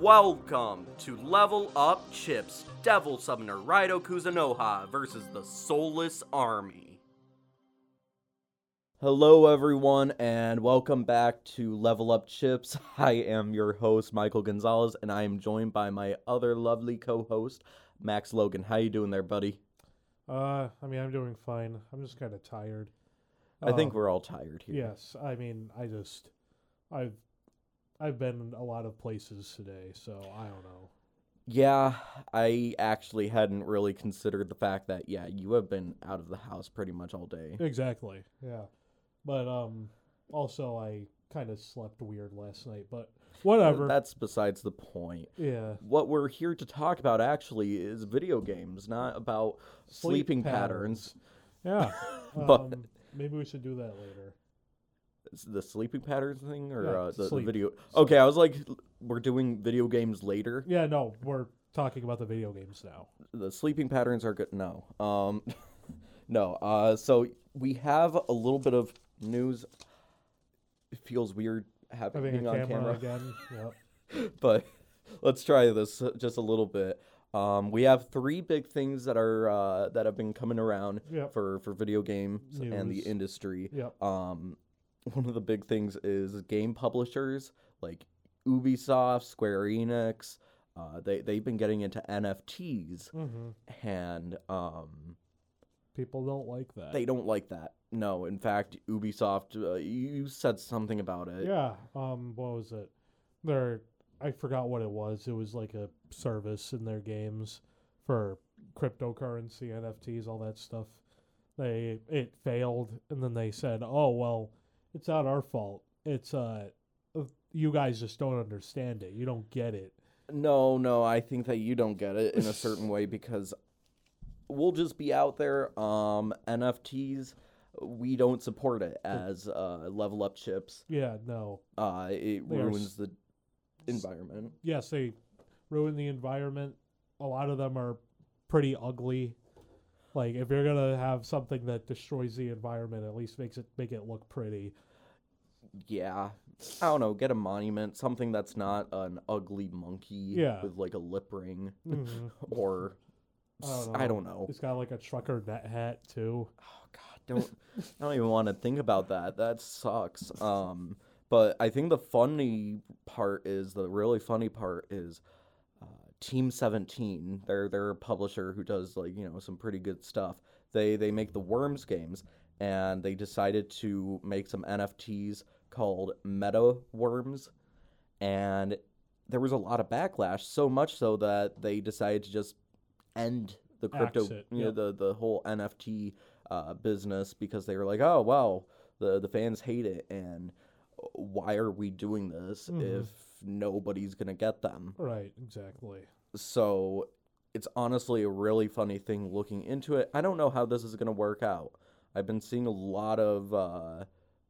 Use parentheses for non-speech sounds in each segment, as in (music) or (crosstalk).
Welcome to Level Up Chips Devil Summoner Raidou Kuzunoha versus the Soulless Army. Hello, everyone, and welcome back to Level Up Chips. (laughs) I am your host, Michael Gonzalez, and I am joined by my other lovely co-host, Max Logan. How you doing there, buddy? Uh, I mean, I'm doing fine. I'm just kind of tired. I think Um, we're all tired here. Yes, I mean, I just, I've, I've been a lot of places today, so I don't know. Yeah, I actually hadn't really considered the fact that yeah, you have been out of the house pretty much all day. Exactly. Yeah, but um, also I kind of slept weird last night, but whatever. That's besides the point. yeah. What we're here to talk about actually is video games, not about Sleep sleeping patterns. Yeah. (laughs) But- um, maybe we should do that later. The sleeping patterns thing or Yeah, uh, the, the sleep. video. Okay, I was like, we're doing video games later. Yeah. No, we're talking about the video games now. The sleeping patterns are good. No, um, (laughs) no. Uh, so we have a little bit of news. It feels weird having Having being a on camera, camera. again. (laughs) Yep. but let's try this uh, just a little bit. Um, we have three big things that are uh, that have been coming around Yep. for for video games and the News. industry. Yep. Um, one of the big things is game publishers like Ubisoft, Square Enix. Uh, they they've been getting into NFTs, hmm and um, People don't like that. they don't like that. No, in fact, Ubisoft, uh, you said something about it. Yeah. Um. What was it? There. I forgot what it was. It was like a service in their games for cryptocurrency, NFTs, all that stuff. They it failed, and then they said, "Oh well, it's not our fault. It's uh, you guys just don't understand it. You don't get it." No, no, I think that you don't get it in a certain way because we'll just be out there. Um, NFTs, we don't support it as uh, level up chips. Yeah. No. Uh, it They ruins s- the environment. Yes, they ruin the environment. A lot of them are pretty ugly. Like if you're gonna have something that destroys the environment, at least makes it make it look pretty. Yeah, I don't know. Get a monument, something that's not an ugly monkey Yeah. with like a lip ring Mhm. (laughs) or I don't know. I don't know. It's got like a trucker net hat too. Oh God, don't I don't even want to think about that. That sucks. Um, but I think the funny part is the really funny part is Team Seventeen. They're they're a publisher who does like you know some pretty good stuff. They they make the Worms games, and they decided to make some NFTs called Meta Worms, and there was a lot of backlash. So much so that they decided to just end the crypto, you know, yep. the the whole NFT uh, business because they were like, oh well, the the fans hate it, and why are we doing this Mhm. if nobody's gonna get them? Right, exactly. So it's honestly a really funny thing looking into it. I don't know how this is gonna work out. I've been seeing a lot of uh,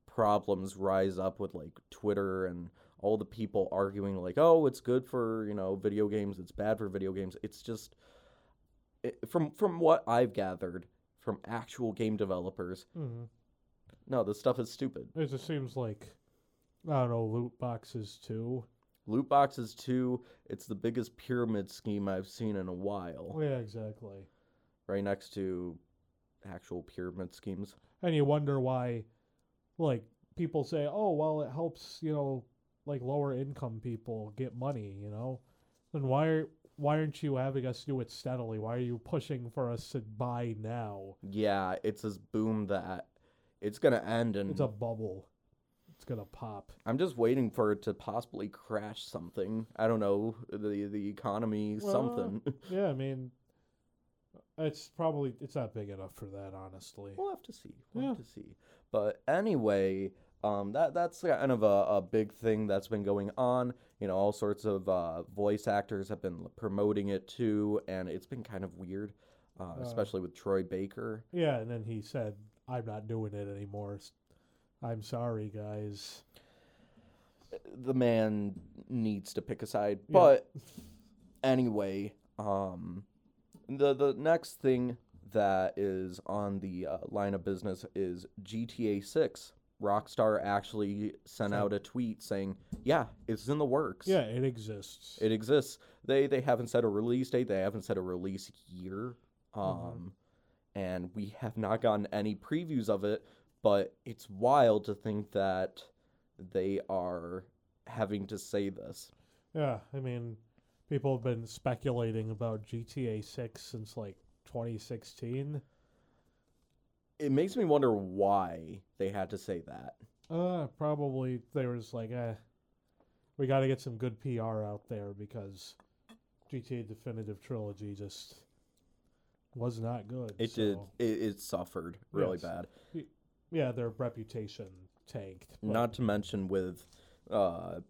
problems rise up with like Twitter and all the people arguing like, oh, it's good for you know video games, it's bad for video games. It's just it, from from what I've gathered from actual game developers, hmm no, this stuff is stupid. It just seems like I don't know loot boxes too. Loot boxes too. It's the biggest pyramid scheme I've seen in a while. Oh, yeah, exactly. Right next to actual pyramid schemes. And you wonder why, like people say, "Oh, well, it helps," you know, like lower income people get money. You know, then why are why aren't you having us do it steadily? Why are you pushing for us to buy now? Yeah, it's this boom that it's gonna end, and It's a bubble. It's gonna pop. I'm just waiting for it to possibly crash something. I don't know the the economy, Well, something. (laughs) Yeah, I mean, it's probably it's not big enough for that, honestly. we'll have to see. We'll Yeah. have to see. But anyway, um, that that's kind of a, a big thing that's been going on. You know, all sorts of uh, voice actors have been promoting it too, and it's been kind of weird, uh, Uh. especially with Troy Baker. Yeah, and then he said, "I'm not doing it anymore. I'm sorry, guys." the man needs to pick a side. Yeah. But anyway, um, the the next thing that is on the uh, line of business is GTA Six. Rockstar actually sent out a tweet saying, "Yeah, it's in the works. Yeah, it exists. it exists." They they haven't set a release date. They haven't set a release year. Um, Mhm. and we have not gotten any previews of it. But it's wild to think that they are having to say this. yeah, I mean, people have been speculating about GTA 6 since like 2016. It makes me wonder why they had to say that. Uh, probably they were just like, eh, we got to get some good PR out there because GTA Definitive Trilogy just was not good. It did. It, it suffered really Yes. bad. Yeah, their reputation tanked. but- Not to mention with uh,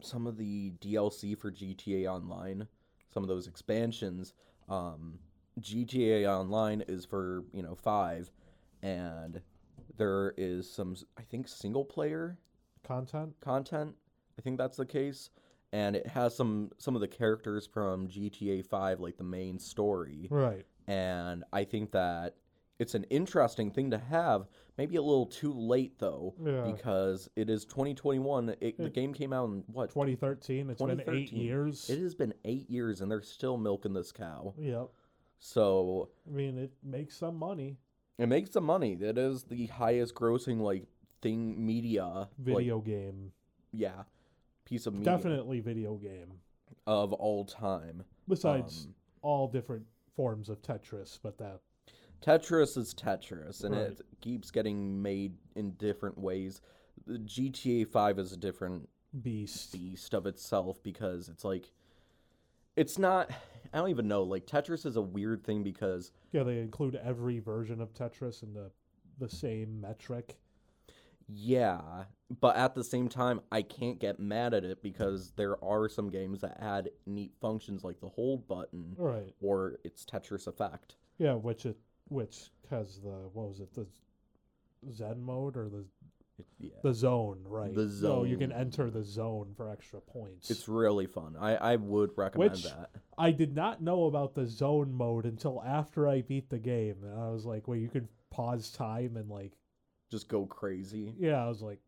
some of the DLC for GTA Online, some of those expansions. Um, GTA Online is for you know five, and there is some I think single player content. content. I think that's the case, and it has some some of the characters from GTA Five, like the main story Right. and I think that it's an interesting thing to have. Maybe a little too late though, Yeah. because it is 2021. It, the game came out in what? 2013. It's been eight years. It has been eight years, and they're still milking this cow. Yep. So I mean, it makes some money. it makes some money. That is the highest grossing like thing media like, Video game. yeah, piece of media Definitely video game. of all time. Besides Um, all different forms of Tetris, but that Tetris is Tetris, and Right. it keeps getting made in different ways. The GTA Five is a different beast. beast of itself because it's like it's not I don't even know like Tetris is a weird thing because Yeah, they include every version of Tetris in the the same metric. yeah but at the same time I can't get mad at it because there are some games that add neat functions like the hold button Right. or its Tetris effect Yeah, which it which has the what was it the Zen mode or the yeah the zone right? The zone. So you can enter the zone for extra points. it's really fun I I would recommend Which- that I did not know about the zone mode until after I beat the game, and I was like, "Wait, you can pause time and like." just go crazy Yeah, I was like,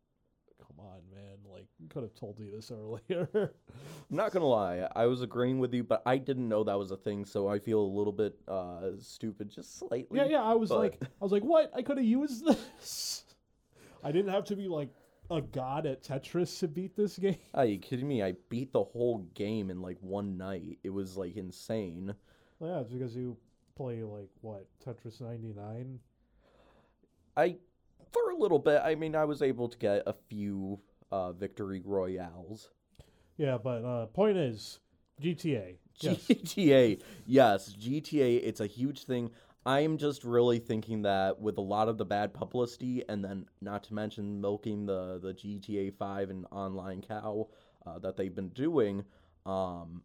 "Come on, man! Like, could have told you this earlier." I'm (laughs) not gonna lie, I was agreeing with you, but I didn't know that was a thing, so I feel a little bit uh stupid, just slightly. yeah, yeah. I was but- like, I was like, "What? I could have used this. (laughs) I didn't have to be like a god at Tetris to beat this game." Are you kidding me? I beat the whole game in like one night. It was like insane. yeah, it's because you play like what Tetris ninety nine. I, for a little bit, I mean, I was able to get a few uh victory royales. Yeah, but uh, point is, GTA. (laughs) Yes. GTA, yes, GTA. It's a huge thing. I'm just really thinking that with a lot of the bad publicity, and then not to mention milking the the GTA Five and online cow uh, that they've been doing, um,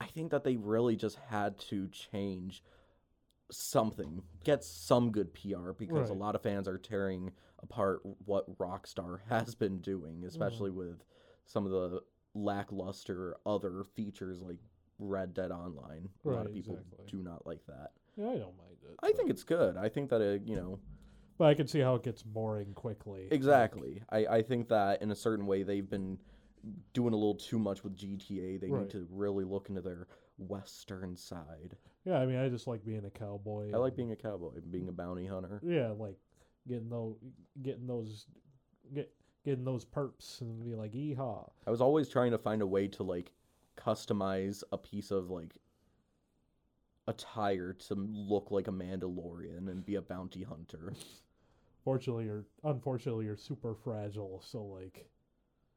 I think that they really just had to change something, get some good PR because a lot of fans are tearing apart what Rockstar (laughs) has been doing, especially mm. with some of the lackluster other features like Red Dead Online. A lot of people exactly. do not like that. Yeah, I don't mind it. I think it's good. I think that it, you know, but I can see how it gets boring quickly. Like, exactly. I, I think that in a certain way they've been doing a little too much with GTA. They Right. need to really look into their western side. Yeah, I mean, I just like being a cowboy. I like being a cowboy, and being a bounty hunter. Yeah, like getting those, getting those, get getting those perps and be like, "Yeehaw!" I was always trying to find a way to like customize a piece of like attire to look like a Mandalorian and be a bounty hunter. Fortunately, you're unfortunately you're super fragile, so like,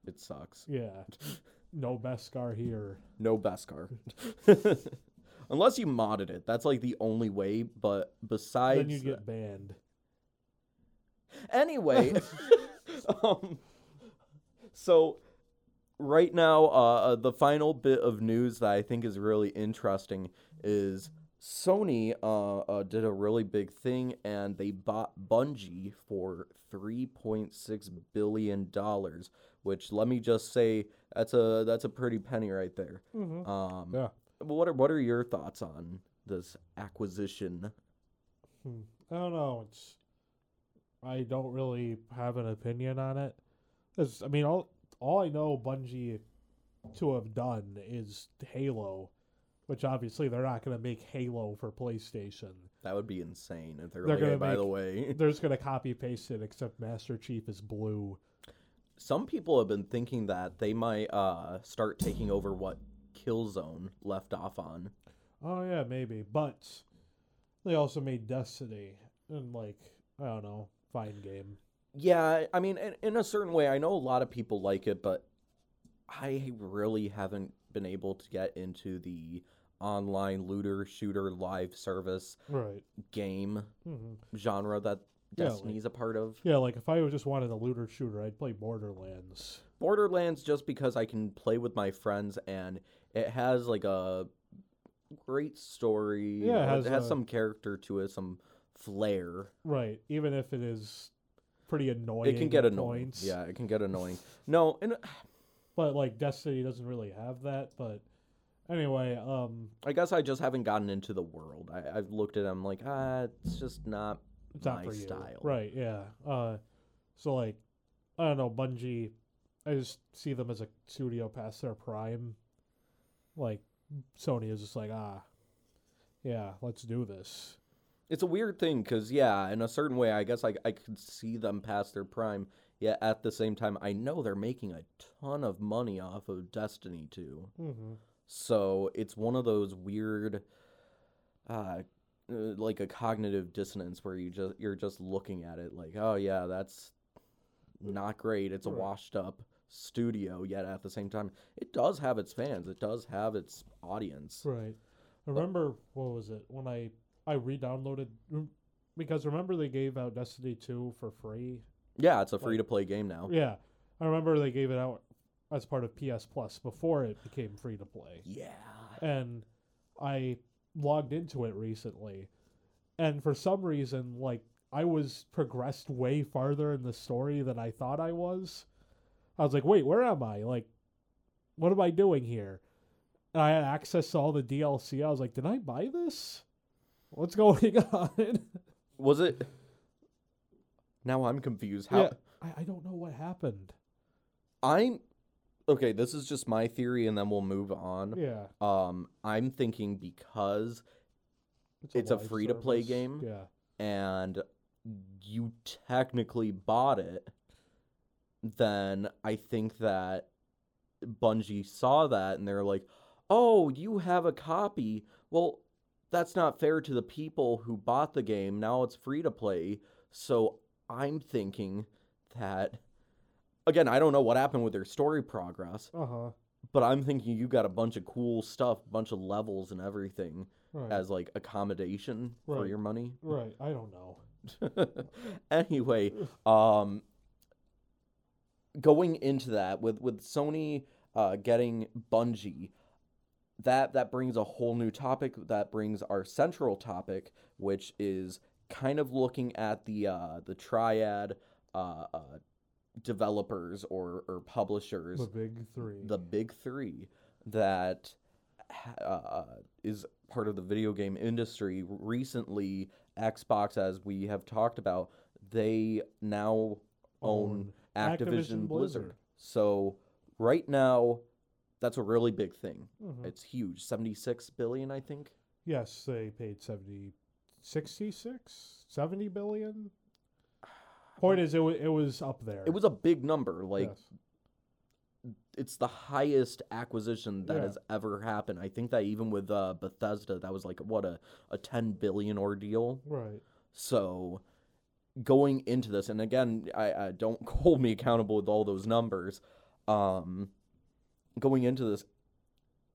It sucks. yeah, (laughs) no Beskar here. No Beskar. (laughs) Unless you modded it. That's like the only way, but besides then you get banned. Anyway, (laughs) (laughs) um, so right now, uh, the final bit of news that I think is really interesting is Sony uh, uh, did a really big thing and they bought Bungie for three point six billion dollars. Which let me just say that's a that's a pretty penny right there. Mm-hmm. Um, Yeah. What are what are your thoughts on this acquisition? Hmm. I don't know. It's I don't really have an opinion on it. 'Cause, I mean, all all I know Bungie to have done is Halo, which obviously they're not going to make Halo for PlayStation. That would be insane if they're, They're like, gonna "Hey, by the way. (laughs) They're just going to copy paste it, except Master Chief is blue. Some people have been thinking that they might uh, start taking over what Killzone left off on. Oh yeah, maybe. But they also made Destiny, and like I don't know, fine game. Yeah, I mean, in, in a certain way, I know a lot of people like it, but I really haven't been able to get into the online looter shooter live service Right. game hmm genre that Yeah, like- Destiny's a part of. Yeah, like if I just wanted a looter shooter, I'd play Borderlands. Borderlands just because I can play with my friends and it has like a great story. Yeah, it has it has a- some character to it, some flair. Right. Even if it is pretty annoying. It can get annoying. points. Yeah, it can get annoying. (laughs) No, and But like Destiny doesn't really have that. But anyway, um, I guess I just haven't gotten into the world. I, I've looked at them like, ah, it's just not. it's not My for you. style. Right. Yeah. Uh, so like, I don't know, Bungie. I just see them as a studio past their prime. Like, Sony is just like, ah, yeah, let's do this. It's a weird thing because yeah, in a certain way, I guess I I could see them past their prime. Yet at the same time, I know they're making a ton of money off of Destiny 2. Mm-hmm. So it's one of those weird, uh, uh, like a cognitive dissonance where you just you're just looking at it like, oh yeah, that's not great. It's a washed up studio. Yet at the same time, it does have its fans. It does have its audience. Right. I remember what was it when I I re-downloaded because remember they gave out Destiny 2 for free. Yeah, it's a free to play game now. Yeah, I remember they gave it out as part of PS Plus before it became free to play. Yeah. And I logged into it recently, and for some reason, like I was progressed way farther in the story than I thought I was. I was like, wait, where am I? Like, what am I doing here? And I had access to all the DLC. I was like, did I buy this? What's (laughs) going on? Was it? Now I'm confused. How Yeah. I, I don't know what happened. I'm okay. This is just my theory, and then we'll move on. Yeah. Um, I'm thinking because It's a live free-to-play service. game? Yeah. and you technically bought it, then I think that Bungie saw that and they're like, "Oh, you have a copy. Well, that's not fair to the people who bought the game. Now it's free to play." So I'm thinking that again, I don't know what happened with their story progress, Uh huh. but I'm thinking you got a bunch of cool stuff, bunch of levels and everything Right. as like accommodation for Right. your money. right. I don't know. (laughs) anyway, um, going into that with with Sony uh, getting Bungie, that that brings a whole new topic. That brings our central topic, which is kind of looking at the uh, the triad uh, uh, developers or or publishers The big three. the big three that uh, is part of the video game industry. Recently, Xbox, as we have talked about, they now own Activision, Activision Blizzard. Blizzard. So right now, that's a really big thing. Mhm. It's huge, seventy six billion, I think. Yes, they paid 70, 66, 70 billion. Point is, it, wa- it was up there. It was a big number. Like Yes. it's the highest acquisition that Yeah. has ever happened. I think that even with uh, Bethesda, that was like what a a ten billion ordeal. right. So going into this, and again, I, I don't (laughs) hold me accountable with all those numbers. Um, going into this,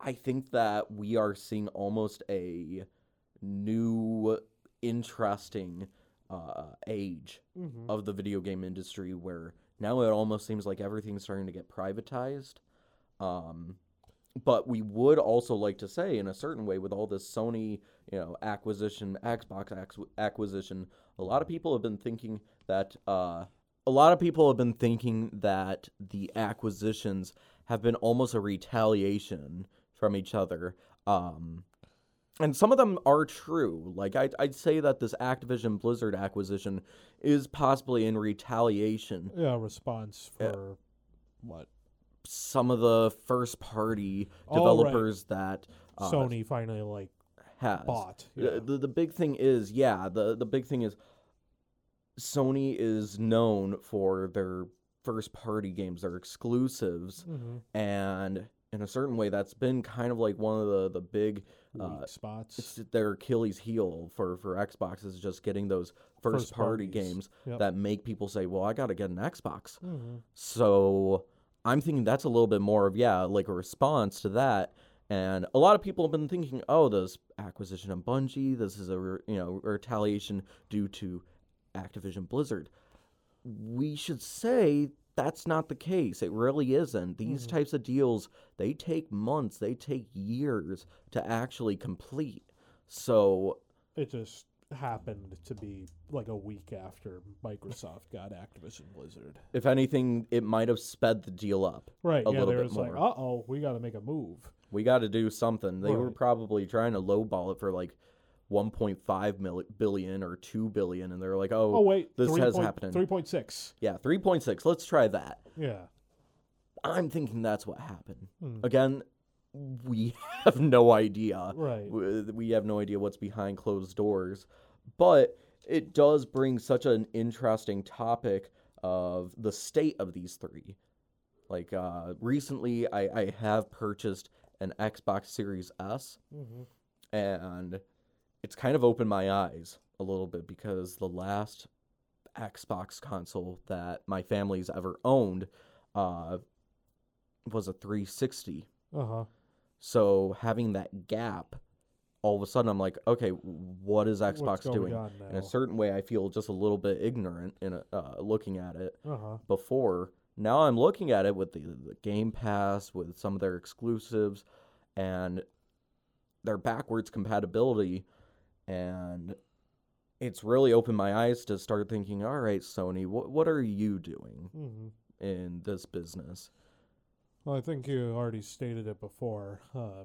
I think that we are seeing almost a new, interesting uh, age Mm-hmm. of the video game industry where now it almost seems like everything's starting to get privatized. Um, but we would also like to say, in a certain way, with all this Sony, you know, acquisition, Xbox acquisition, a lot of people have been thinking that uh, a lot of people have been thinking that the acquisitions have been almost a retaliation from each other. Um, and some of them are true. Like I'd, I'd say that this Activision Blizzard acquisition is possibly in retaliation. Yeah, response Yeah. for what? Some of the first party Oh, right. developers that uh, Sony finally like has. bought. The- Yeah. The, the big thing is, yeah, the, the big thing is Sony is known for their first party games, their exclusives, Mhm. and in a certain way, that's been kind of like one of the, the big uh, Weak spots. it's their Achilles heel for for Xbox is just getting those first, First party parties. games Yep. that make people say, "Well, I got to get an Xbox." Mhm. So I'm thinking that's a little bit more of yeah, like a response to that. And a lot of people have been thinking, "Oh, this acquisition of Bungie, this is a re- you know retaliation due to Activision Blizzard." We should say that's not the case. It really isn't. These Mhm. types of deals, they take months, they take years to actually complete. So, It just happened to be like a week after Microsoft got Activision Blizzard. if anything, it might have sped the deal up. Right. A yeah, little bit was like, more. uh oh, we got to make a move. We got to do something. They were probably trying to lowball it for like 1.5 mil- billion or 2 billion and they're like, "Oh, Oh wait, this 3 has point- happened. 3.6. yeah, 3.6. Let's try that." Yeah. I'm thinking that's what happened. Hmm. Again, we (laughs) have no idea. Right. We have no idea what's behind closed doors. But it does bring such an interesting topic of the state of these three. Like uh, recently, I, I have purchased an Xbox Series S, hmm and it's kind of opened my eyes a little bit because the last Xbox console that my family's ever owned uh, was a 360. Uh huh. So having that gap, all of a sudden I'm like, okay, what is Xbox doing? In a certain way, I feel just a little bit ignorant in a, uh, looking at it Uh huh. before. Now I'm looking at it with the, the Game Pass, with some of their exclusives, and their backwards compatibility, and it's really opened my eyes to start thinking, all right, Sony, what what are you doing hmm in this business? Well, I think you already stated it before. Uh,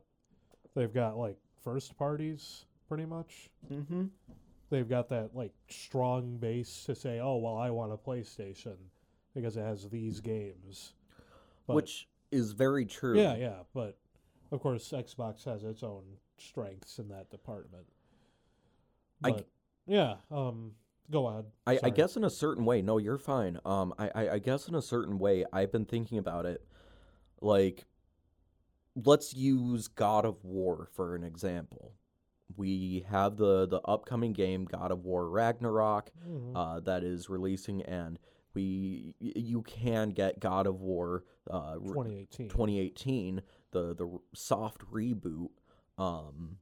they've got like first parties, pretty much. Mm-hmm. They've got that like strong base to say, "Oh, well, I want a PlayStation because it has these games." But- Which is very true. Yeah, yeah, but of course, Xbox has its own strengths in that department. I- yeah, um, go ahead. I, I guess in a certain way, no, you're fine. Um, I, I, I guess in a certain way, I've been thinking about it. Like, let's use God of War for an example. We have the the upcoming game God of War Ragnarok Mhm. uh, that is releasing, and we you can get God of War uh, 2018. 2018, the the soft reboot, um,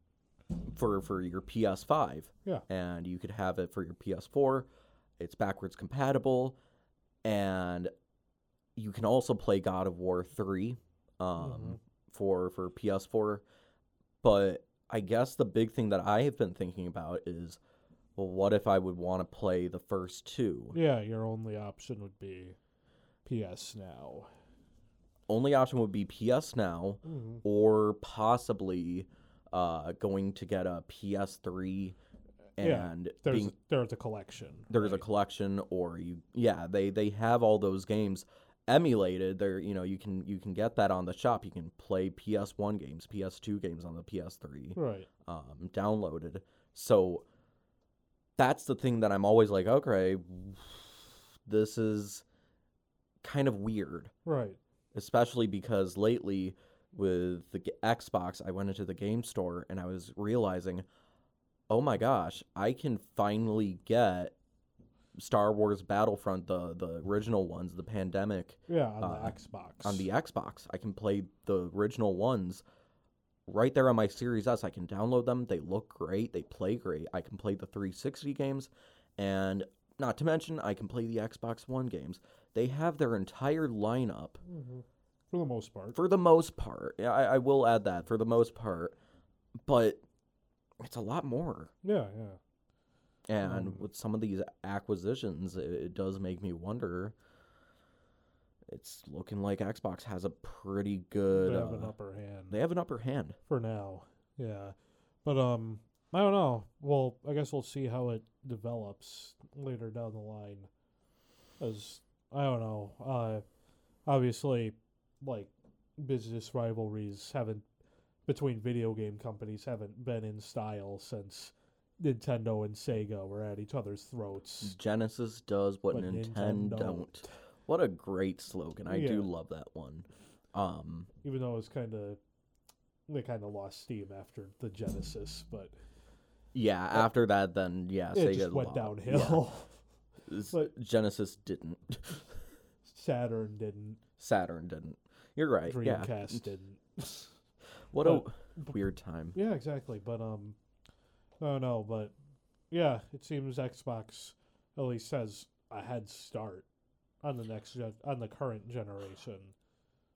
for for your PS5. Yeah. and you could have it for your PS4. It's backwards compatible, and you can also play God of War 3, um, Mhm. for for PS4. But I guess the big thing that I have been thinking about is, well, what if I would want to play the first two? Yeah, your only option would be PS Now. Only option would be PS Now. Mhm. or possibly uh, going to get a PS3 Yeah, and There's being there's a collection. there's a collection or you yeah they they have all those games emulated there you know you can you can get that on the shop you can play PS1 games PS2 games on the PS3 right. um, downloaded so that's the thing that I'm always like okay this is kind of weird Right. especially because lately with the Xbox, I went into the game store and I was realizing, oh my gosh, I can finally get Star Wars Battlefront, the the original ones, the pandemic Yeah, on Uh, the Xbox. on the Xbox. I can play the original ones right there on my Series S. I can download them. They look great. They play great. I can play the 360 games and not to mention I can play the Xbox One games. They have their entire lineup Mhm. For the most part. for the most part. Yeah, I, I will add that for the most part, but it's a lot more. yeah, yeah. And Um, with some of these acquisitions, it, it does make me wonder. It's looking like Xbox has a pretty good. they have an uh, upper hand they have an upper hand. for now. Yeah, But um, I don't know. Well, I guess we'll see how it develops later down the line. As I don't know. Uh, obviously, like business rivalries haven't between video game companies haven't been in style since Nintendo and Sega were at each other's throats. Genesis does what Nintendo Nintendo don't. What a great slogan. I do love that one. Um, Even though it was kind of they kind of lost steam after the Genesis, but yeah, after that, then yeah, it Sega just went lost. downhill. Yeah. (laughs) But- Genesis didn't. (laughs) Saturn didn't. Saturn didn't. You're right. Yeah. Dreamcast didn't. (laughs) What but- a weird time. Yeah, exactly. But um, I don't know. But yeah, it seems Xbox at least has a head start on the next gen- on the current generation.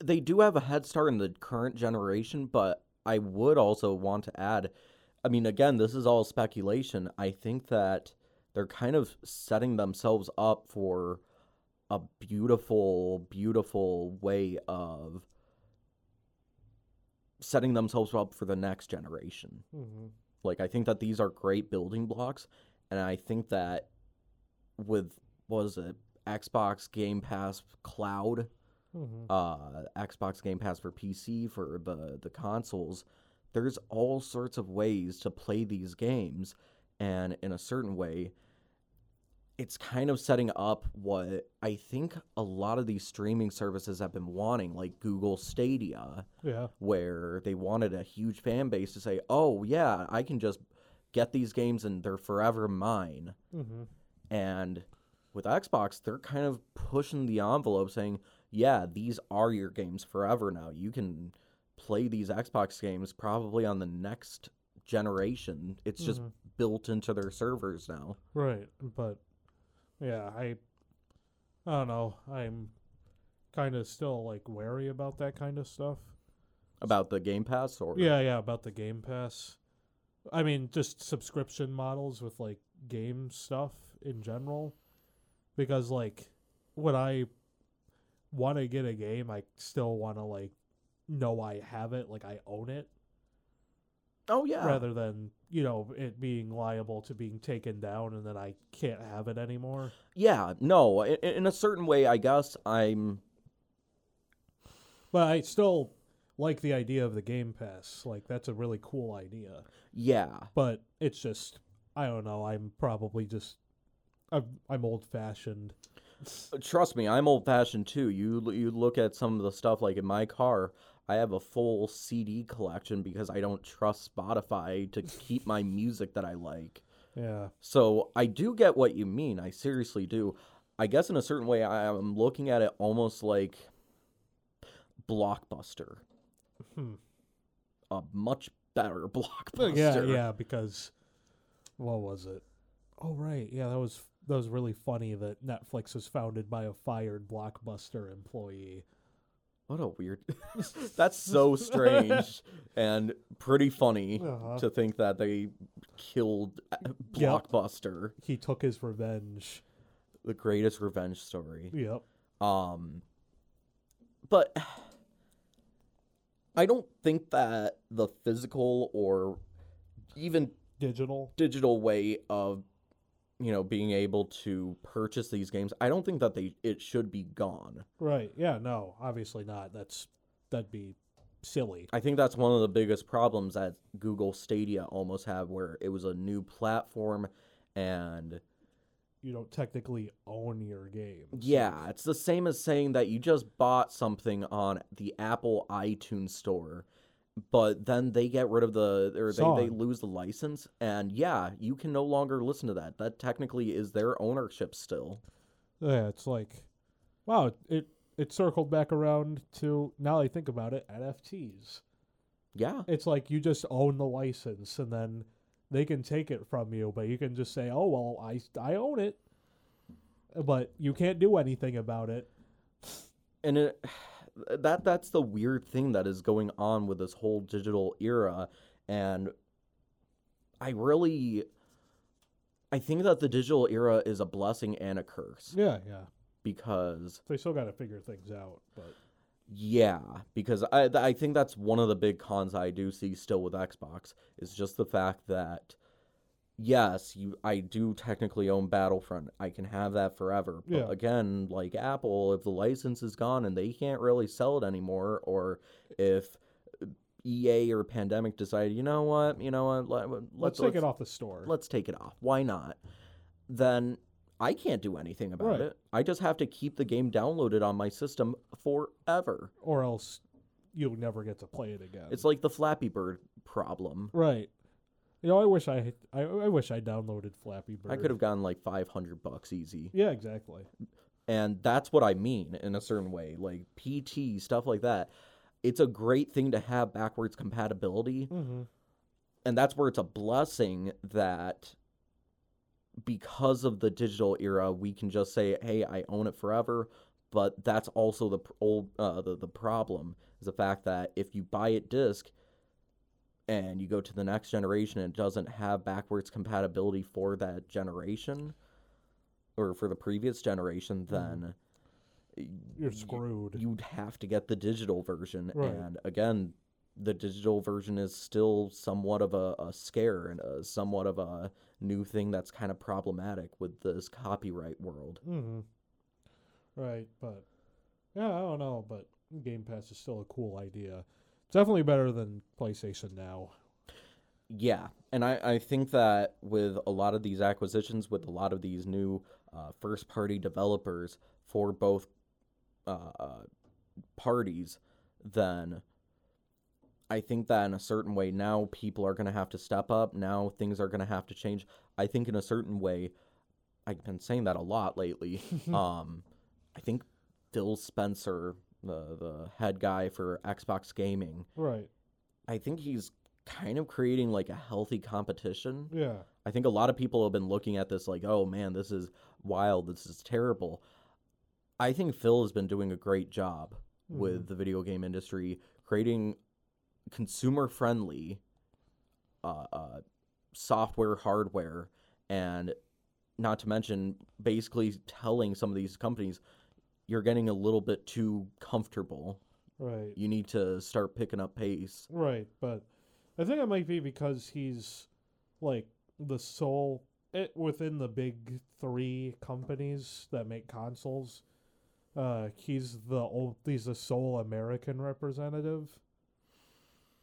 They do have a head start in the current generation, but I would also want to add I mean, again, this is all speculation. I think that they're kind of setting themselves up for a beautiful, beautiful way of setting themselves up for the next generation. Mm-hmm. Like I think that these are great building blocks, and I think that with what is it, Xbox Game Pass Cloud, Mm-hmm. uh, Xbox Game Pass for PC for the the consoles, there's all sorts of ways to play these games, and in a certain way, it's kind of setting up what I think a lot of these streaming services have been wanting, like Google Stadia Yeah. where they wanted a huge fan base to say, "Oh yeah, I can just get these games and they're forever mine." Mm-hmm. And with Xbox, they're kind of pushing the envelope saying, "Yeah, these are your games forever now. You can play these Xbox games probably on the next generation. It's just Mhm. built into their servers now." Right, but yeah, I I don't know. I'm kind of still like wary about that kind of stuff. About the Game Pass or Yeah, yeah, about the Game Pass. I mean, just subscription models with like game stuff in general. Because like when I want to get a game, I still want to like know I have it, like I own it, Oh yeah. rather than, you know, it being liable to being taken down and then I can't have it anymore. Yeah, no, in, in a certain way I guess I'm But I still like the idea of the Game Pass. Like that's a really cool idea. yeah. But it's just I don't know. I'm probably just I'm I'm old fashioned. Trust me, I'm old fashioned too. You you look at some of the stuff like in my car, I have a full CD collection because I don't trust Spotify to keep my (laughs) music that I like. Yeah. So I do get what you mean. I seriously do. I guess in a certain way, I am looking at it almost like Blockbuster, Hmm. a much better (laughs) Blockbuster. Yeah, yeah. Because what was it? Oh right, yeah. That was that was really funny that Netflix was founded by a fired Blockbuster employee. What a weird. (laughs) That's so strange (laughs) and pretty funny Uh-huh. to think that they killed uh, Yep. Blockbuster, He took his revenge. the greatest revenge story. Yep. Um, but (sighs) I don't think that the physical or even Digital. digital way of you know being able to purchase these games, I don't think that they it should be gone. Right. Yeah. No. Obviously not. That's that'd be silly. I think that's one of the biggest problems that Google Stadia almost have, where it was a new platform, and You don't technically own your game. yeah, it's the same as saying that you just bought something on the Apple iTunes store, but then they get rid of the or they, they lose the license, and yeah, you can no longer listen to that. That technically is their ownership still. Yeah, it's like, wow, it it circled back around to now I think about it, NFTs. Yeah, It's like you just own the license and then they can take it from you, but you can just say, "Oh, well, I I own it." But you can't do anything about it. and it that that's the weird thing that is going on with this whole digital era and i really i think that the digital era is a blessing and a curse Yeah, yeah. because They still got to figure things out, but Yeah, because I th- I think that's one of the big cons I do see still with Xbox is just the fact that yes, you I do technically own Battlefront. I can have that forever. But Yeah. again, like Apple, if the license is gone and they can't really sell it anymore or if EA or Pandemic decide, you know what, you know what, let, Let's, let's take it off the store. let's take it off. Why not? Then I can't do anything about Right. it. I just have to keep the game downloaded on my system forever. or else you'll never get to play it again. It's like the Flappy Bird problem. right. You know, I wish I I, I wish I downloaded Flappy Bird. I could have gotten like 500 bucks easy. Yeah, exactly. And that's what I mean in a certain way. Like PT, stuff like that. It's a great thing to have backwards compatibility. Mm-hmm. and that's where it's a blessing that because of the digital era we can just say hey i own it forever but that's also the pr- old uh, the, the problem is the fact that if you buy it disc and you go to the next generation and it doesn't have backwards compatibility for that generation or for the previous generation then You're screwed. you'd have to get the digital version Right. and again the digital version is still somewhat of a, a scare and a, somewhat of a new thing that's kind of problematic with this copyright world mm-hmm. Right, but yeah, I don't know, but Game Pass is still a cool idea. Definitely better than PlayStation Now. yeah and I, I think that with a lot of these acquisitions with a lot of these new uh, first party developers for both uh, uh, parties then I think that in a certain way now people are going to have to step up. Now things are going to have to change. I think in a certain way, I've been saying that a lot lately. (laughs) um, I think Phil Spencer, the the head guy for Xbox gaming, Right. I think he's kind of creating like a healthy competition. Yeah. I think a lot of people have been looking at this like, oh man, this is wild. This is terrible. I think Phil has been doing a great job with the video game industry, creating consumer friendly uh, uh, software, hardware, and not to mention basically telling some of these companies, you're getting a little bit too comfortable. Right. You need to start picking up pace. Right, but I think it might be because he's like the sole it, within the big three companies that make consoles. Uh, he's the old, he's the sole American representative.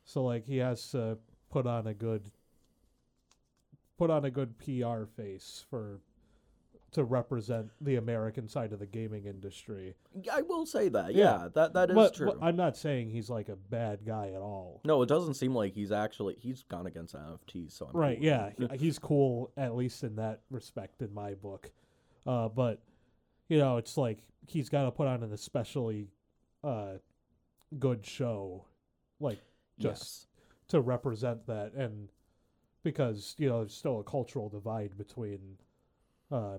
So like he has to put on a good put on a good PR face for to represent the American side of the gaming industry. I will say that. Yeah. Yeah, that that is but, true. but I'm not saying he's like a bad guy at all. No, it doesn't seem like he's actually he's gone against NFTs. So I'm Right, with yeah, he- he's cool at least in that respect in my book. Uh, but you know, it's like he's got to put on an especially uh, good show, like just yes. to represent that, and because you know there's still a cultural divide between uh,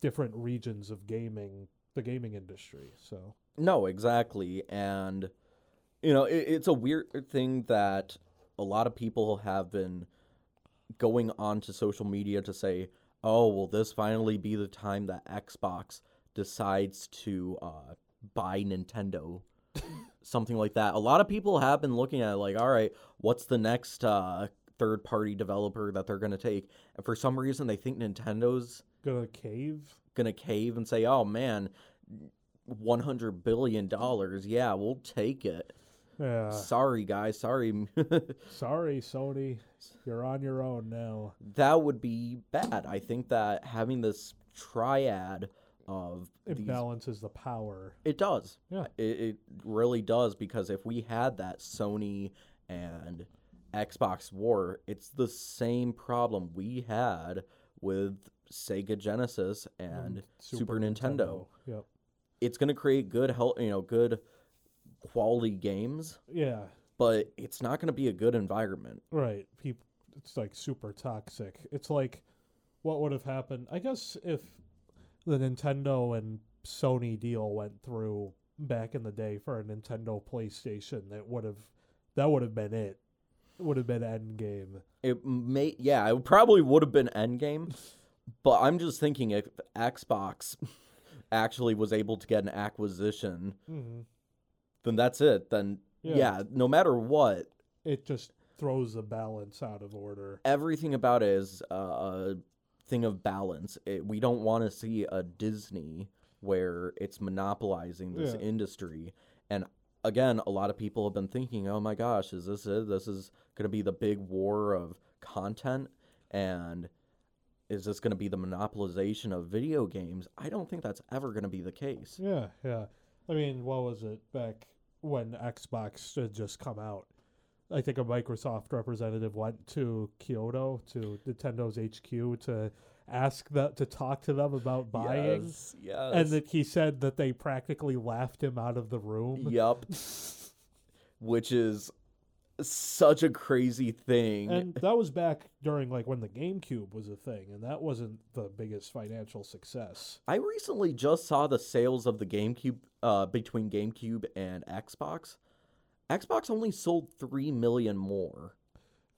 different regions of gaming, the gaming industry. So No, exactly, and you know it, it's a weird thing that a lot of people have been going on to social media to say, "Oh, will this finally be the time that Xbox decides to uh, buy Nintendo?" (laughs) Something like that. A lot of people have been looking at it like, "All right, what's the next uh, third-party developer that they're going to take?" And for some reason, they think Nintendo's gonna cave. gonna cave and say, "Oh man, one hundred billion dollars, yeah, we'll take it." Yeah, Sorry, guys, sorry. (laughs) sorry, Sony, you're on your own now. that would be bad. I think that having this triad of It these, balances the power. it does. Yeah. it, it really does because if we had that Sony and Xbox war, it's the same problem we had with Sega Genesis and mm, Super Nintendo. Yep. it's going to create good help you know good quality games Yeah. but it's not going to be a good environment Right. People. It's like super toxic. It's like what would have happened. I guess if the Nintendo and Sony deal went through back in the day for a Nintendo PlayStation, that would have that would have been it. It would have been Endgame. it may yeah it probably would have been endgame (laughs) but i'm just thinking if xbox actually was able to get an acquisition Mm-hmm. then that's it. Then Yeah. yeah, no matter what, It just throws the balance out of order. everything about it is uh, a thing of balance. It, we don't want to see a Disney where it's monopolizing this Yeah. industry. And again, a lot of people have been thinking, "Oh my gosh, is this it? This is going to be the big war of content and is this going to be the monopolization of video games?" I don't think that's ever going to be the case. Yeah, yeah. I mean, what was it back when Xbox had just come out? I think a Microsoft representative went to Kyoto to Nintendo's HQ to ask that to talk to them about buying, Yes, yes. and that he said that they practically laughed him out of the room. Yup. (laughs) Which is such a crazy thing. And that was back during like when the GameCube was a thing, and that wasn't the biggest financial success. I recently just saw the sales of the GameCube uh, between GameCube and Xbox. Xbox only sold 3 million more.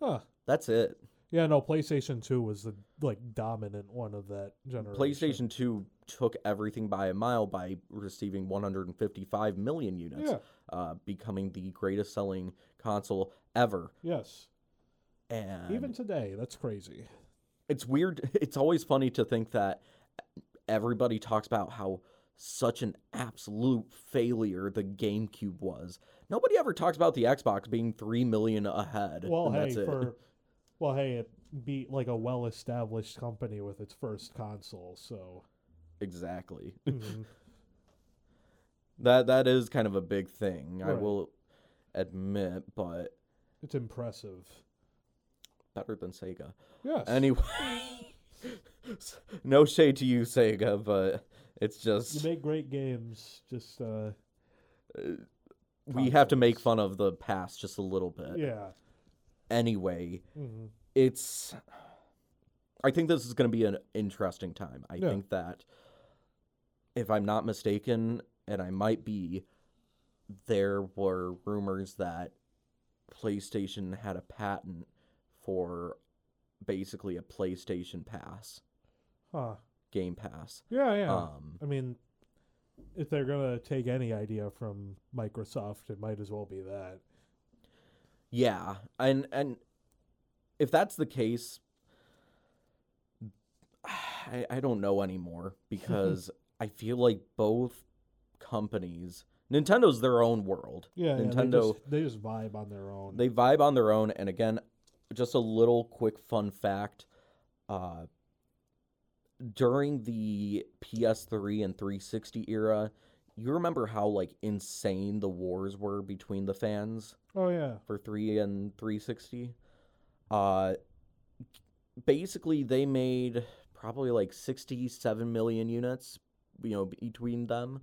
Huh. That's it. Yeah, no, PlayStation 2 was the like dominant one of that generation. PlayStation 2 took everything by a mile by receiving 155 million units, Yeah. uh, becoming the greatest selling console ever. Yes. And Even today, that's crazy. it's weird. (laughs) It's always funny to think that everybody talks about how such an absolute failure the GameCube was. Nobody ever talks about the Xbox being three million ahead. Well, and hey, that's it. for (laughs) well, hey, it beat like a well-established company with its first console, so exactly mhm. (laughs) that that is kind of a big thing. I will admit, but it's impressive. better than Sega. Yes. Anyway, no shade to you, Sega, but it's just you make great games. Just uh, we have to make fun of the past just a little bit. yeah. Anyway, hmm it's I think this is going to be an interesting time. I Yeah. think that if I'm not mistaken, and I might be, there were rumors that PlayStation had a patent for basically a PlayStation Pass, Huh. Game Pass. Yeah, yeah. Um, I mean, if they're gonna take any idea from Microsoft, it might as well be that. yeah, and and if that's the case, (sighs) I, I don't know anymore because (laughs) I feel like both companies, Nintendo's their own world. Yeah, yeah, they Nintendo, just, they just vibe on their own. they vibe on their own. And again, just a little quick fun fact: uh, during the PS3 and 360 era, you remember how like insane the wars were between the fans oh yeah. for 3 and 360. Uh, basically, they made probably like 67 million units, you know, between them.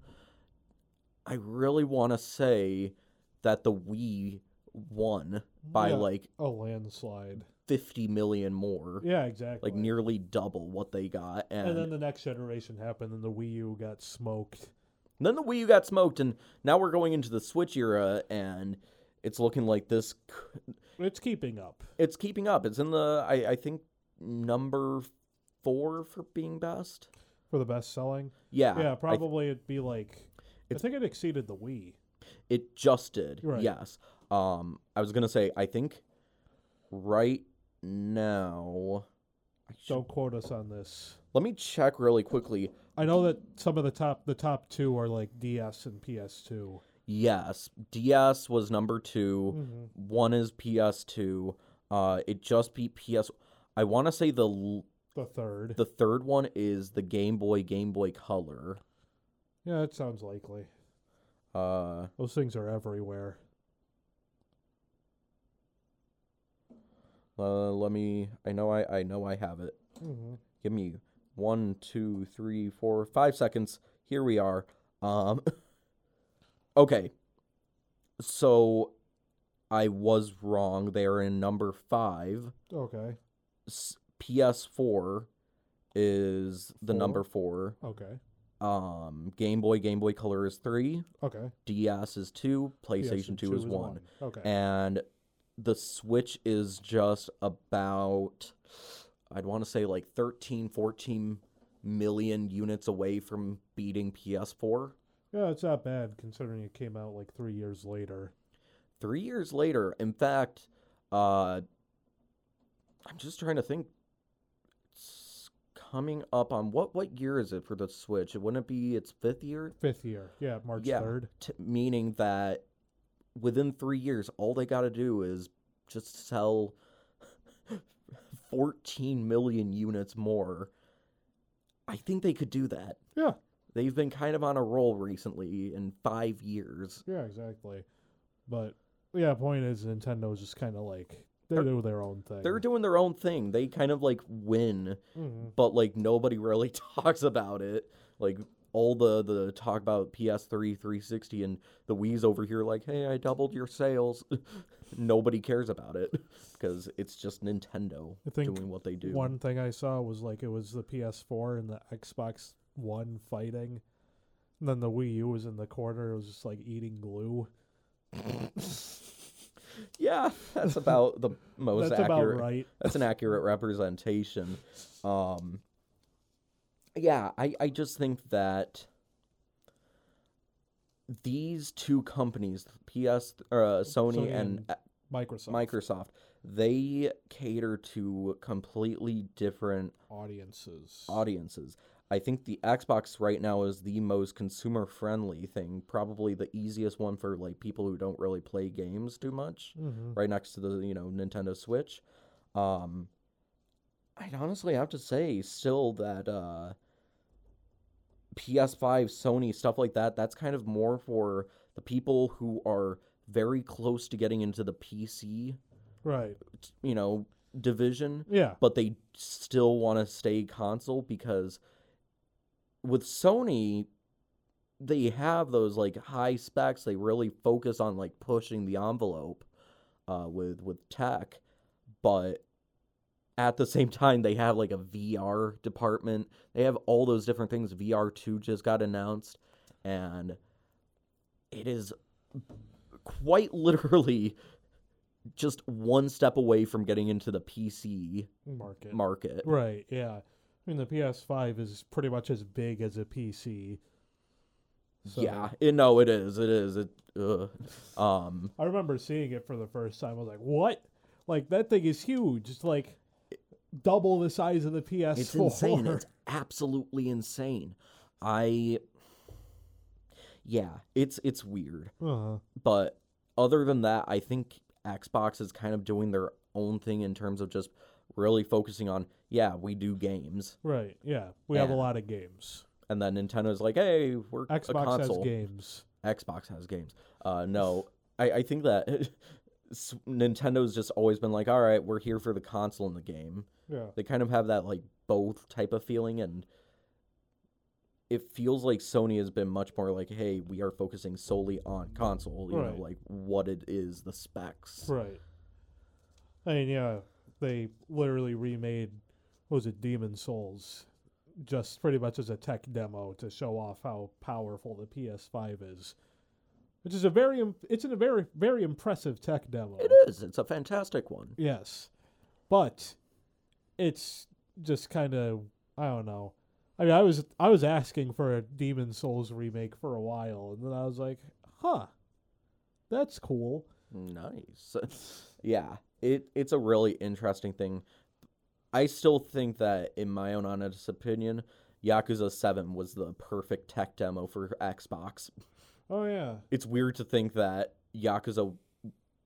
I really want to say that the Wii won by Yeah. like a landslide. 50 million more, Yeah, exactly. like nearly double what they got. And, And then the next generation happened, and the Wii U got smoked. then the Wii U got smoked, and now we're going into the Switch era, and it's looking like this. It's keeping up. It's keeping up. It's in the, I, I think, number four for being best. for the best selling. Yeah. Yeah, th- probably it'd be like. I think it exceeded the Wii. It just did. Right. Yes. Um, I was gonna say I think right now. Don't quote us on this. let me check really quickly. I know that some of the top the top two are like DS and PS2. Yes, DS was number 2 Mm-hmm. One is PS2. Uh, it just beat PS. I want to say the l- The third. the third one is the Game Boy Game Boy Color. Yeah, it sounds likely. Uh, Those things are everywhere. uh, let me. I know I I know I have it. Mm-hmm. Give me one, two, three, four, five seconds. Here we are. Um. (laughs) okay. So, I was wrong. They are in number five. Okay. S- PS4 is the Four? number four. Okay. Um, Game Boy, Game Boy Color is three. Okay. DS is two. PlayStation PS2 Two is one. Okay. and the switch is just about i'd want to say like 13 14 million units away from beating ps4 Yeah, it's not bad considering it came out like three years later. Three years later, in fact, uh, I'm just trying to think. It's coming up on what what year is it for the Switch? It wouldn't be its fifth year? Fifth year. Yeah, March Yeah. 3rd. T- meaning that within three years, all they got to do is just sell (laughs) 14 million units more. I think they could do that. Yeah. They've been kind of on a roll recently in five years. Yeah, exactly. But yeah, the point is Nintendo's just kind of like they They're- do their own thing. They're doing their own thing. They kind of like win, Mhm. but like nobody really (laughs) talks about it. Like all the the talk about PS3, 360, and the Wii's over here, like, hey, I doubled your sales. (laughs) nobody cares about it because it's just Nintendo I think doing what they do. One thing I saw was like it was the PS4 and the Xbox One fighting. And then the Wii U was in the corner. It was just like eating glue. (laughs) yeah, that's about the most That's accurate. about right. That's an accurate representation. Um, yeah, I, I just think that these two companies, PS, uh, Sony, Sony and and Microsoft Microsoft, they cater to completely different audiences. audiences. I think the Xbox right now is the most consumer friendly thing, probably the easiest one for like people who don't really play games too much hmm right next to the you know Nintendo Switch. Um, I'd honestly have to say still that uh, PS5, Sony stuff like that. That's kind of more for the people who are very close to getting into the PC, Right. you know, division, Yeah. but they still want to stay console because with Sony. They have those like high specs. They really focus on like pushing the envelope uh, with with tech, but at the same (laughs) time they have like a VR department. They have all those different things. VR two just got announced, and it is quite (laughs) literally just one step away from getting into the PC Market. market. Right. Yeah. I mean, the PS5 is pretty much as big as a PC. So- Yeah, it, no, it is. It is. It. Ugh. Um. I remember seeing it for the first time. I was like, "What? Like that thing is huge. It's like double the size of the PS4." It's insane. (laughs) It's absolutely insane. I Yeah, it's it's weird. uh-huh. But other than that, I think Xbox is kind of doing their own thing in terms of just really focusing on, yeah, we do games. Right. Yeah. We have a lot of games. And then Nintendo's like, hey, we're a Xbox has console. games. Xbox has games. Uh, no, I, I think that (laughs) s- Nintendo's just always been like, all right, we're here for the console and the game. Yeah. They kind of have that like both type of feeling, and it feels like Sony has been much more like, hey, we are focusing solely on console. You Right. know, like what it is, the specs. Right. I mean, yeah, they literally remade what was it Demon's Souls just pretty much as a tech demo to show off how powerful the PS5 is. Which is a very it's in a very very impressive tech demo. It is. It's a fantastic one. Yes. But it's just kind of I don't know. I mean, I was I was asking for a Demon's Souls remake for a while and then I was like, "Huh. That's cool." Nice. (laughs) yeah, it it's a really interesting thing. I still think that, in my own honest opinion, Yakuza Seven was the perfect tech demo for Xbox. Oh yeah. It's weird to think that Yakuza,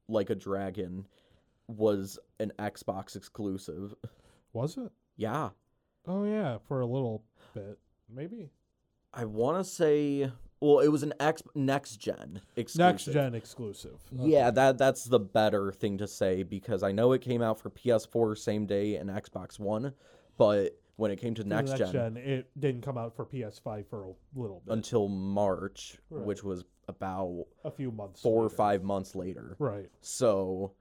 like a dragon, was an Xbox exclusive. Was it? Yeah, Oh yeah, for a little bit, maybe I want to say. Well, it was an X next gen exclusive. next gen exclusive. Okay. Yeah, that that's the better thing to say because I know it came out for PS4 same day and Xbox One, but when it came to For next, the gen, it didn't come out for PS5 for a little bit, until March, Right. which was about a few months. four or five months later. Right. So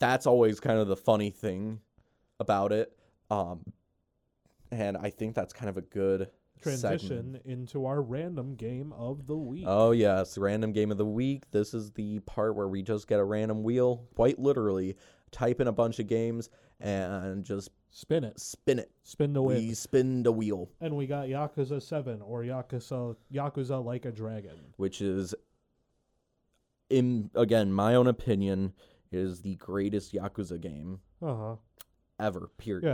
that's always kind of the funny thing about it. Um, and I think that's kind of a good Transition segment. into our random game of the week. Oh yes, random game of the week. This is the part where we just get a random wheel, quite literally. type in a bunch of games and just Spin it. spin it. Spin the wheel. We spin the wheel, And we got Yakuza 7 or Yakuza Yakuza Like a Dragon. which is, in again my own opinion, is the greatest Yakuza game Uh-huh. ever. Period.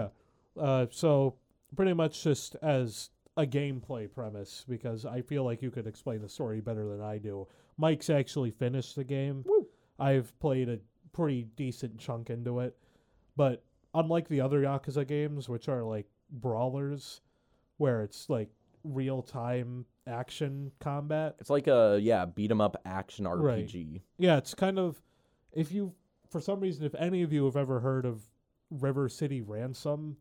Yeah. Uh, so pretty much just as a gameplay premise, because I feel like you could explain the story better than I do. Mike's actually finished the game. Woo. I've played a pretty decent chunk into it, but unlike the other Yakuza games, which are like brawlers, where it's like real time action combat, It's like a yeah beat 'em up action Right. RPG. yeah, it's kind of if you for some reason if any of you have ever heard of River City Ransom,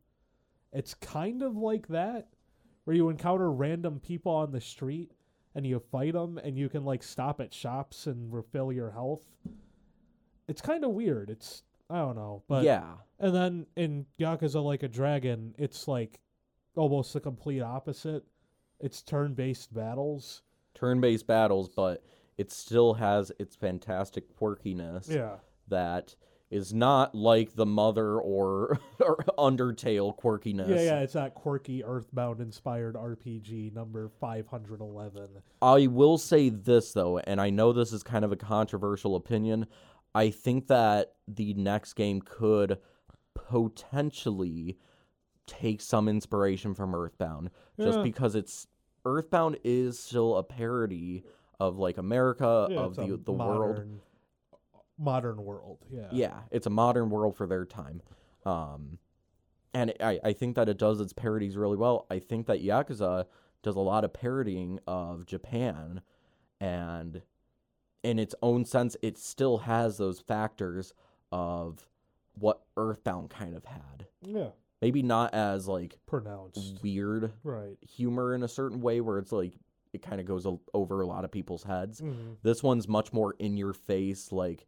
it's kind of like that where you encounter random people on the street and you fight them and you can like stop at shops and refill your health. It's kind of weird. It's I don't know, but yeah, and then in Yakuza Like a Dragon, it's like almost the complete opposite. It's turn-based battles. turn-based battles, but it still has its fantastic quirkiness. Yeah. that is not like the mother or, (laughs) or Undertale quirkiness. Yeah, yeah, it's that quirky Earthbound inspired RPG number 511. I will say this though, and I know this is kind of a controversial opinion. I think that the next game could potentially take some inspiration from Earthbound, just because it's Earthbound is still a parody of like America Yeah, of the the world. Modern, world, yeah. yeah it's a modern world for their time um and I, I think that it does its parodies really well i think that yakuza does a lot of parodying of japan and in its own sense it still has those factors of what earthbound kind of had Yeah. maybe not as like Pronounced. weird Right. humor in a certain way where it's like it kind of goes over a lot of people's heads Mhm. this one's much more in your face, like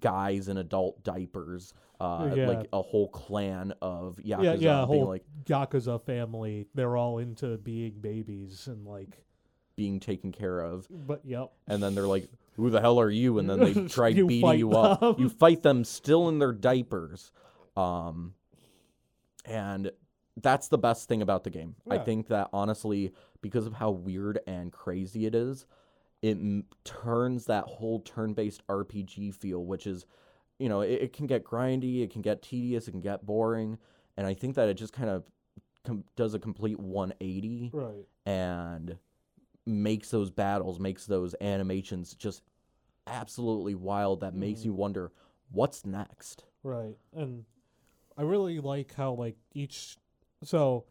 guys in adult diapers, uh, Yeah. like a whole clan of yakuza Yeah, yeah, whole like Yakuza family. They're all into being babies and like, being taken care of, but yep. and then they're like, "Who the hell are you?" And then they (laughs) try You beating you up. You fight them still in their diapers, um, and that's the best thing about the game. I think that honestly, because of how weird and crazy it is, it m- turns that whole turn-based RPG feel, which is, you know, it, it can get grindy, it can get tedious, it can get boring, and I think that it just kind of com- does a complete 180 Right. and makes those battles, makes those animations just absolutely wild. That makes Mhm. you wonder what's next. Right. And I really like how like each so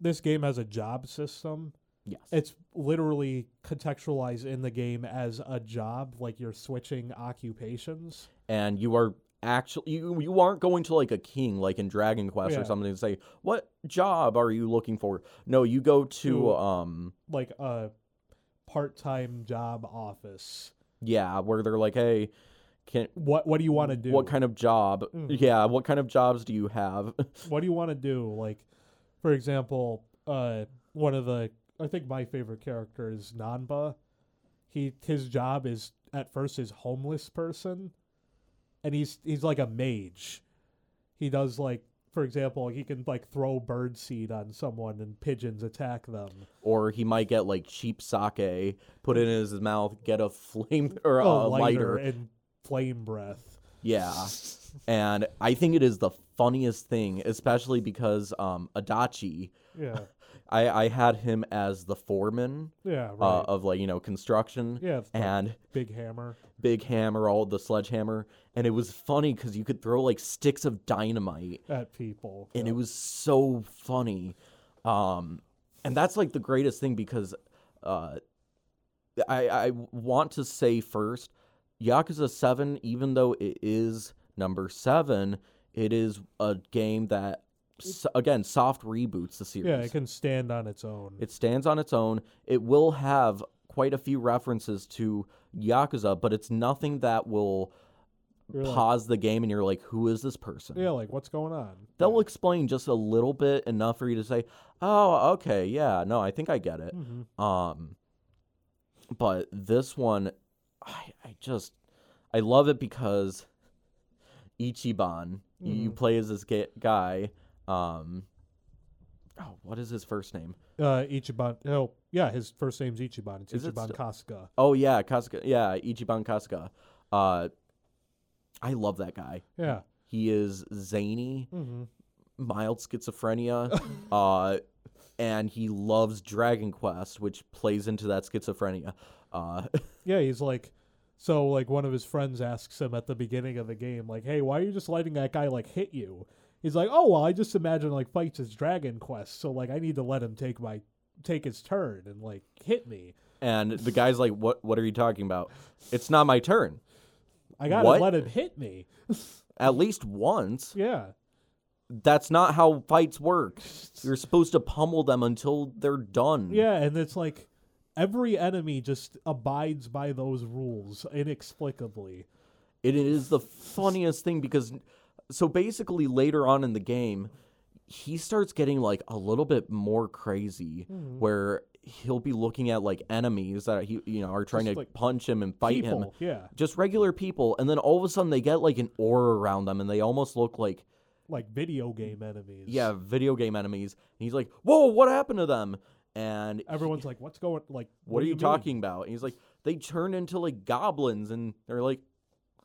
this game has a job system. Yes. It's literally contextualized in the game as a job, like you're switching occupations. and you are actually you, you aren't going to like a king like in Dragon Quest Yeah. or something and say, "What job are you looking for?" No, you go to To- um Like a part time job office. yeah, where they're like, "Hey, can What what do you want to do? what kind of job? Mhm. Yeah, what kind of jobs do you have?" (laughs) what do you want to do? Like, for example, uh, one of the I think my favorite character is Nanba. He his job is at first is homeless person, and he's he's like a mage. He does like, for example, he can like throw bird seed on someone and pigeons attack them. or he might get like cheap sake, put it in his mouth, get a flame or a Oh, lighter. and flame breath. Yeah. (laughs) and I think it is the funniest thing, especially because um Adachi, Yeah, I I had him as the foreman yeah, right. uh, of like, you know, construction yeah, it's like and big hammer. big hammer, all the sledgehammer, and it was funny cuz you could throw like sticks of dynamite At people, and yeah. it was so funny. Um, and that's like the greatest thing because uh, I I want to say first, Yakuza Seven, even though it is number seven, it is a game that s- again soft reboots the series. yeah, it can stand on its own. It stands on its own. It will have quite a few references to Yakuza, but it's nothing that will You're like, pause the game and you're like, who is this person? yeah, like what's going on? They'll yeah. explain just a little bit enough for you to say, "Oh, okay, yeah, no, I think I get it." Mhm. Um, but this one, I, I just, I love it because Ichiban. You- You Mhm. play as this ga- guy. Um, oh, what is his first name? Uh, Ichiban. Oh, yeah, his first name's Ichiban. It's Is it Ichiban st- Kasuga. Oh yeah, Kasuga. Yeah, Ichiban Kasuga. Uh, I love that guy. Yeah. He is zany, Mm-hmm. mild schizophrenia, (laughs) uh, and he loves Dragon Quest, which plays into that schizophrenia. Uh, (laughs) Yeah, he's like, so like one of his friends asks him at the beginning of the game, like, "Hey, why are you just letting that guy like hit you?" He's like, "Oh well, I just imagine like fights as Dragon Quest, so like I need to let him take my take his turn and like hit me. and the guy's like, "What? What are you talking about? It's not my turn. I gotta What? let him hit me." (laughs) At least once. yeah, That's not how fights work. You're supposed to pummel them until they're done. yeah, and it's like every enemy just abides by those rules inexplicably. It is the funniest thing because so basically later on in the game, he starts getting like a little bit more crazy Mhm. where he'll be looking at like enemies that he you know are trying Just, to like, punch him and fight him. Yeah, Just regular people and then all of a sudden they get like an aura around them and they almost look like like video game enemies. yeah, video game enemies. And he's like, "Whoa, what happened to them?" And everyone's like, "What's going? Like, what, are do you mean? talking about? And he's like, "They turn into like goblins." And they're like,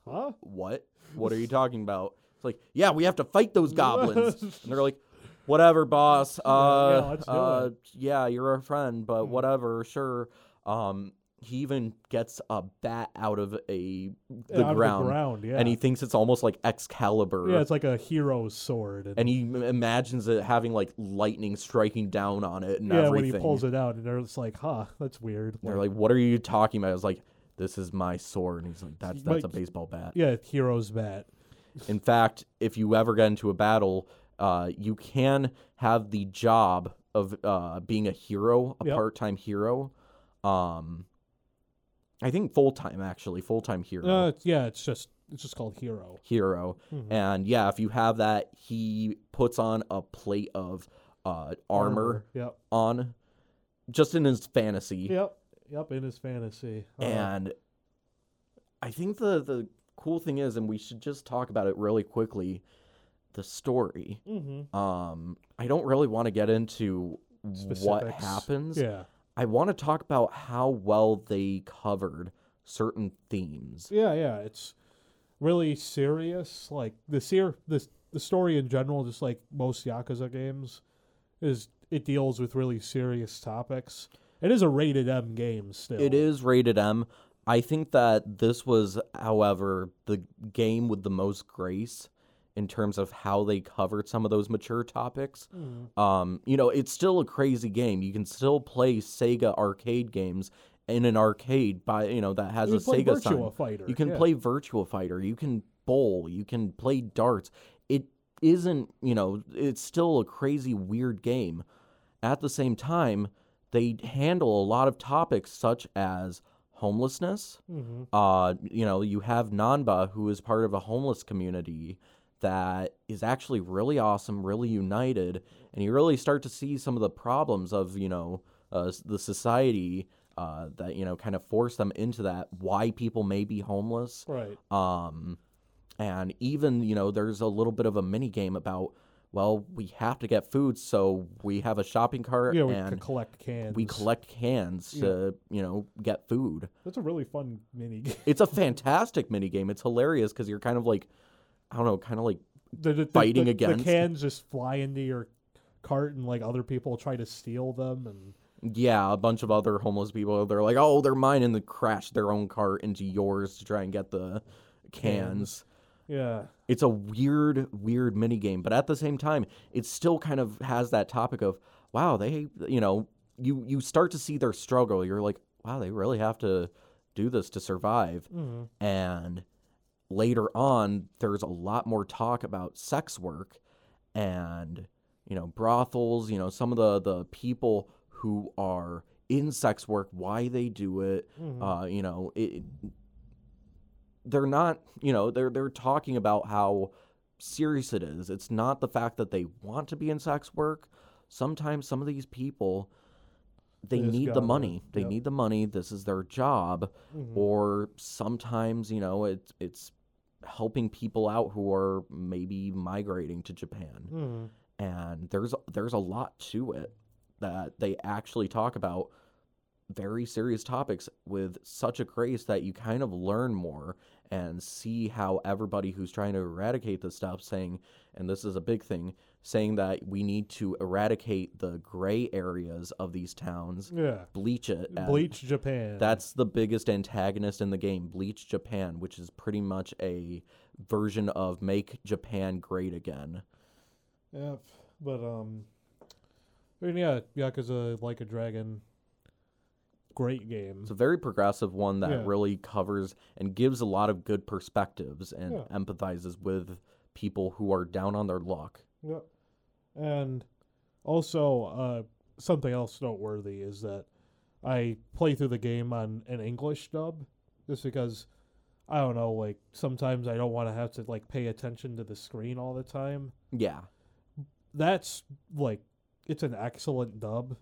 Huh? what? What are you talking about? It's like, yeah, we have to fight those goblins. (laughs) and they're like, whatever, boss. Yeah, Uh, yeah, uh, yeah, you're a friend, but Hmm. whatever, sure. Um, he even gets a bat out of a the Out ground, the ground, yeah. and he thinks it's almost like Excalibur. yeah, it's like a hero's sword. And, and he m- imagines it having like lightning striking down on it and yeah, everything. when he pulls it out, and they're just like, "Huh, that's weird." they're like, "What are you talking about?" I was like, "This is my sword." And he's like, "That's that's a baseball bat." "Yeah, hero's bat." In fact, if you ever get into a battle, uh, you can have the job of uh, being a hero, a Yep. part-time hero. Um, I think full-time actually, full-time hero. Uh, yeah, it's just it's just called hero. hero. Mhm. And yeah, if you have that, he puts on a plate of uh, armor, Yep. on, just in his fantasy. Yep. Yep. In his fantasy. Uh, And I think the the cool thing is, and we should just talk about it really quickly, the story. mhm. Um, I don't really want to get into what happens. Yeah. I want to talk about how well they covered certain themes. Yeah. Yeah. It's really serious. Like the ser- the the story in general, just like most Yakuza games, is it deals with really serious topics. It is a rated M game still. It is rated M. I think that this was, however, the game with the most grace in terms of how they covered some of those mature topics. Mhm. Um, you know, it's still a crazy game. You can still play Sega arcade games in an arcade by you know that has You a can play Sega Virtua sign. Fighter. You can yeah. play Virtua Fighter. You can bowl. You can play darts. It isn't, you know, it's still a crazy weird game. At the same time, they handle a lot of topics such as homelessness. Mhm. Uh, you know, you have Nanba, who is part of a homeless community that is actually really awesome, really united, and you really start to see some of the problems of you know uh, the society uh, that you know kind of force them into that. Why people may be homeless, Right. um, and even you know there's a little bit of a mini game about well we have to get food, so we have a shopping cart Yeah, we and collect cans. we collect cans Yeah. to you know get food. That's a really fun mini game. It's a (laughs) fantastic mini game. It's hilarious because you're kind of like, I don't know, kind of like the, the, fighting the, against- the cans just fly into your cart and like other people try to steal them and yeah, a bunch of other homeless people. They're like, oh, they're mine, and they crash their own cart into yours to try and get the cans. Yeah It's a weird, weird mini game, but at the same time, it still kind of has that topic of, wow, they, you know, you you start to see their struggle. You're like, wow, they really have to do this to survive. mm-hmm. and later on there's a lot more talk about sex work and you know brothels you know some of the the people who are in sex work why they do it Mhm. uh you know it they're not you know they're they're talking about how serious it is it's not the fact that they want to be in sex work sometimes some of these people they They need the money they yep. need the money this is their job Mhm. or sometimes you know it's it's helping people out who are maybe migrating to Japan. Mhm. And there's there's a lot to it that they actually talk about very serious topics with such a grace that you kind of learn more and see how everybody who's trying to eradicate this stuff saying and this is a big thing saying that we need to eradicate the gray areas of these towns Yeah. bleach it Bleach Japan. that's the biggest antagonist in the game bleach japan which is pretty much a version of make japan great again Yep. But um I mean yeah, Yakuza Like a Dragon great game. It's a very progressive one that Yeah. really covers and gives a lot of good perspectives and Yeah. empathizes with people who are down on their luck. Yep. And also, uh, something else noteworthy is that I play through the game on an English dub just because I don't know, like sometimes I don't want to have to like pay attention to the screen all the time. Yeah. That's like it's an excellent dub.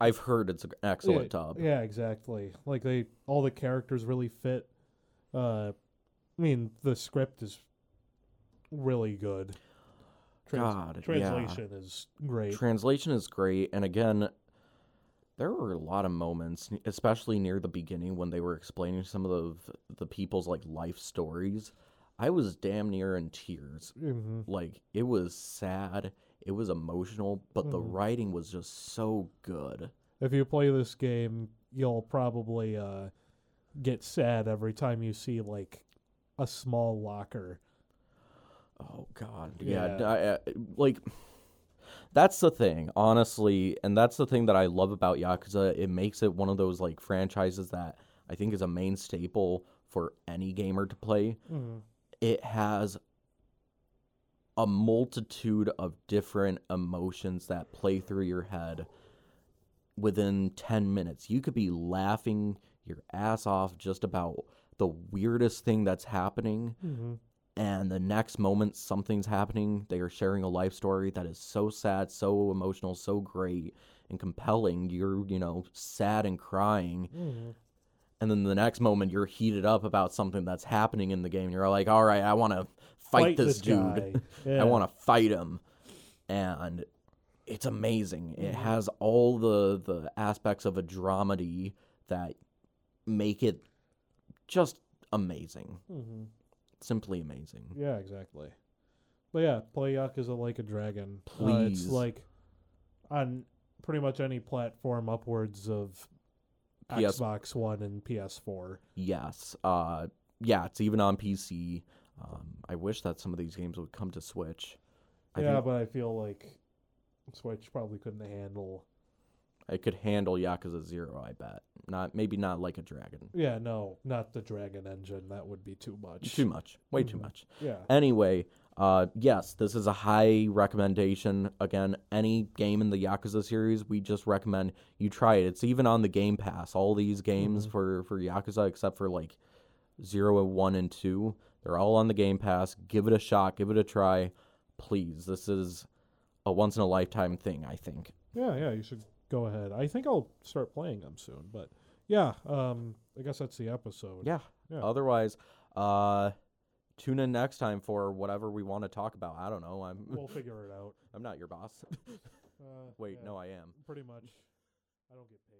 I've heard it's an excellent yeah, dub. Yeah, exactly. Like they all the characters really fit. Uh I mean, the script is really good. God, yeah. translation is great. Translation is great. And again, there were a lot of moments, especially near the beginning when they were explaining some of the, the people's like life stories. I was damn near in tears. hmm Like it was sad, it was emotional, but the Mhm. writing was just so good. If you play this game, you'll probably uh, get sad every time you see like a small locker. Oh God, yeah, Yeah. I- I- like that's the thing, honestly, and that's the thing that I love about Yakuza. It makes it one of those like franchises that I think is a main staple for any gamer to play. Mm-hmm. It has a multitude of different emotions that play through your head within 10 minutes. You could be laughing your ass off just about the weirdest thing that's happening Mm-hmm. and the next moment something's happening they are sharing a life story that is so sad so emotional so great and compelling you're you know sad and crying Mm-hmm. and then the next moment you're heated up about something that's happening in the game you're like all right i want to fight, this, dude. (laughs) Yeah. i want to fight him and it's amazing it Mhm. has all the the aspects of a dramedy that make it just amazing Mm-hmm. simply amazing Yeah, exactly. But yeah, play Yakuza Like a Dragon. Uh, Please. it's like on pretty much any platform upwards of PS Xbox One and PS4. Yes. Uh, yeah, it's even on PC. Um, I wish that some of these games would come to Switch. I yeah, think but I feel like Switch probably couldn't handle. I could handle Yakuza Zero. I bet not. Maybe not like a dragon. Yeah, no, not the Dragon Engine. That would be too much. Too much. Way too Mhm. much. Yeah. Anyway, uh, yes, this is a high recommendation. Again, any game in the Yakuza series, we just recommend you try it. It's even on the Game Pass. All these games Mhm. for for Yakuza, except for like zero and one and two, they're all on the Game Pass. Give it a shot. Give it a try, please. This is a once in a lifetime thing. I think. Yeah, yeah, you should go ahead. I think I'll start playing them soon, but yeah, um I guess that's the episode. Yeah. Yeah. Otherwise, uh, tune in next time for whatever we want to talk about. I don't know. I'm We'll (laughs) figure it out. I'm not your boss. Uh, Wait, yeah, no, I am. Pretty much. I don't get paid.